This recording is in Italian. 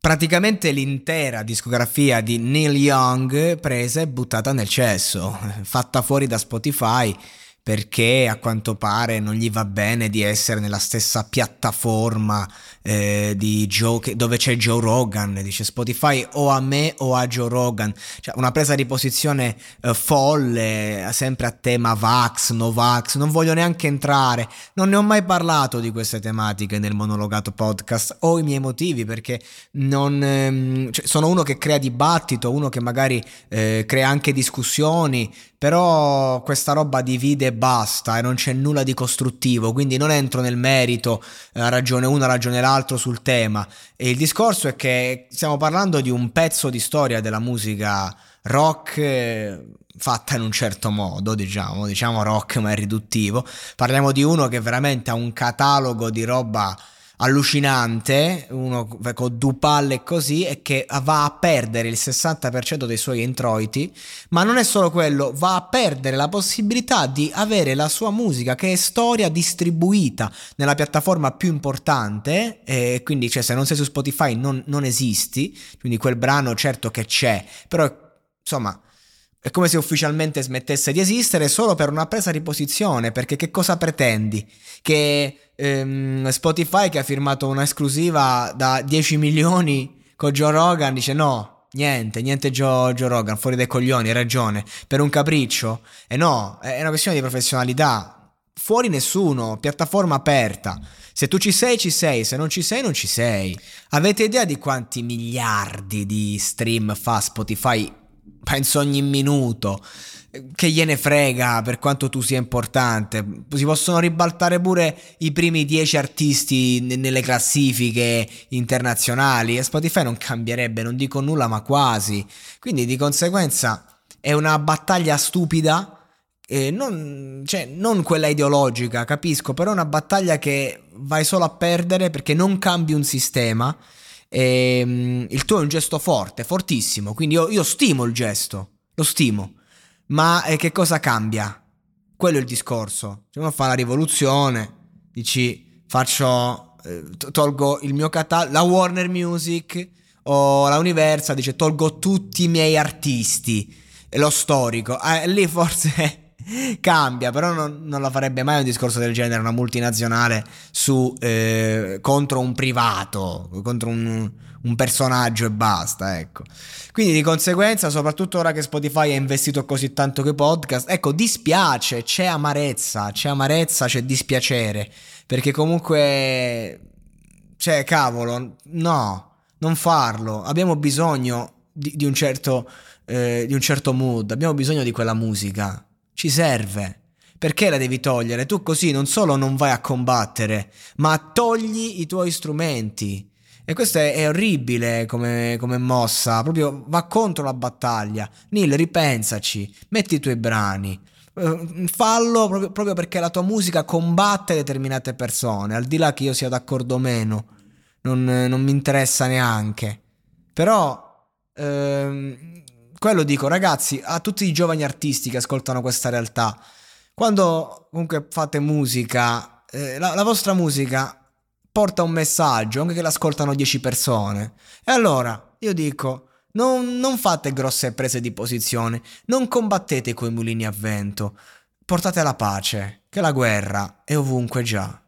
Praticamente l'intera discografia di Neil Young presa e buttata nel cesso, fatta fuori da Spotify perché a quanto pare non gli va bene di essere nella stessa piattaforma eh, Joe, dove c'è Joe Rogan, dice Spotify o a me o a Joe Rogan, cioè una presa di posizione eh, folle, sempre a tema Vax, no Vax, non voglio neanche entrare, non ne ho mai parlato di queste tematiche nel monologato podcast, ho i miei motivi perché non, ehm, cioè, sono uno che crea dibattito, uno che magari eh, crea anche discussioni, però questa roba divide basta e non c'è nulla di costruttivo, quindi non entro nel merito, eh, ragione una, ragione l'altro sul tema. E il discorso è che stiamo parlando di un pezzo di storia della musica rock eh, fatta in un certo modo, diciamo, diciamo rock ma è riduttivo. Parliamo di uno che veramente ha un catalogo di roba allucinante, uno con due palle così, e che va a perdere il 60% dei suoi introiti, ma non è solo quello, va a perdere la possibilità di avere la sua musica che è storia distribuita nella piattaforma più importante, e quindi cioè, se non sei su Spotify non, non esisti, quindi quel brano certo che c'è, però insomma è come se ufficialmente smettesse di esistere solo per una presa di posizione, perché che cosa pretendi? Che ehm, Spotify che ha firmato un'esclusiva da 10 milioni con Joe Rogan dice no, niente, niente Joe, Joe Rogan, fuori dai coglioni, hai ragione, per un capriccio. E no, è una questione di professionalità. Fuori nessuno, piattaforma aperta. Se tu ci sei, ci sei, se non ci sei, non ci sei. Avete idea di quanti miliardi di stream fa Spotify penso ogni minuto. Che gliene frega per quanto tu sia importante. Si possono ribaltare pure i primi dieci artisti nelle classifiche internazionali e Spotify non cambierebbe, non dico nulla, ma quasi. Quindi di conseguenza è una battaglia stupida. Eh, non, cioè, non quella ideologica, capisco, però è una battaglia che vai solo a perdere perché non cambi un sistema e, um, il tuo è un gesto forte, fortissimo, quindi io, io stimo il gesto, lo stimo. Ma eh, che cosa cambia? Quello è il discorso. Se uno fa la rivoluzione, dici faccio, eh, tolgo il mio catalogo, la Warner Music o la Universal dice tolgo tutti i miei artisti, lo storico. Eh, lì forse cambia, però non, non, la farebbe mai un discorso del genere una multinazionale su, eh, contro un privato, contro un, un, personaggio e basta, ecco. Quindi di conseguenza, soprattutto ora che Spotify ha investito così tanto che podcast, ecco, dispiace, c'è amarezza, c'è amarezza, c'è dispiacere, perché comunque, cioè, cavolo, no, non farlo, abbiamo bisogno di, di un certo... Eh, di un certo mood, abbiamo bisogno di quella musica ci serve. Perché la devi togliere? Tu così non solo non vai a combattere, ma togli i tuoi strumenti. E questo è, è orribile come, come, mossa, proprio va contro la battaglia. Neil, ripensaci, metti i tuoi brani, uh, fallo proprio, proprio, perché la tua musica combatte determinate persone, al di là che io sia d'accordo o meno, non, non mi interessa neanche. Però ehm, quello dico, ragazzi, a tutti i giovani artisti che ascoltano questa realtà, quando comunque fate musica, eh, la, la vostra musica porta un messaggio, anche che l'ascoltano 10 persone. E allora, io dico, non, non, fate grosse prese di posizione, non combattete coi mulini a vento, portate la pace, che la guerra è ovunque già.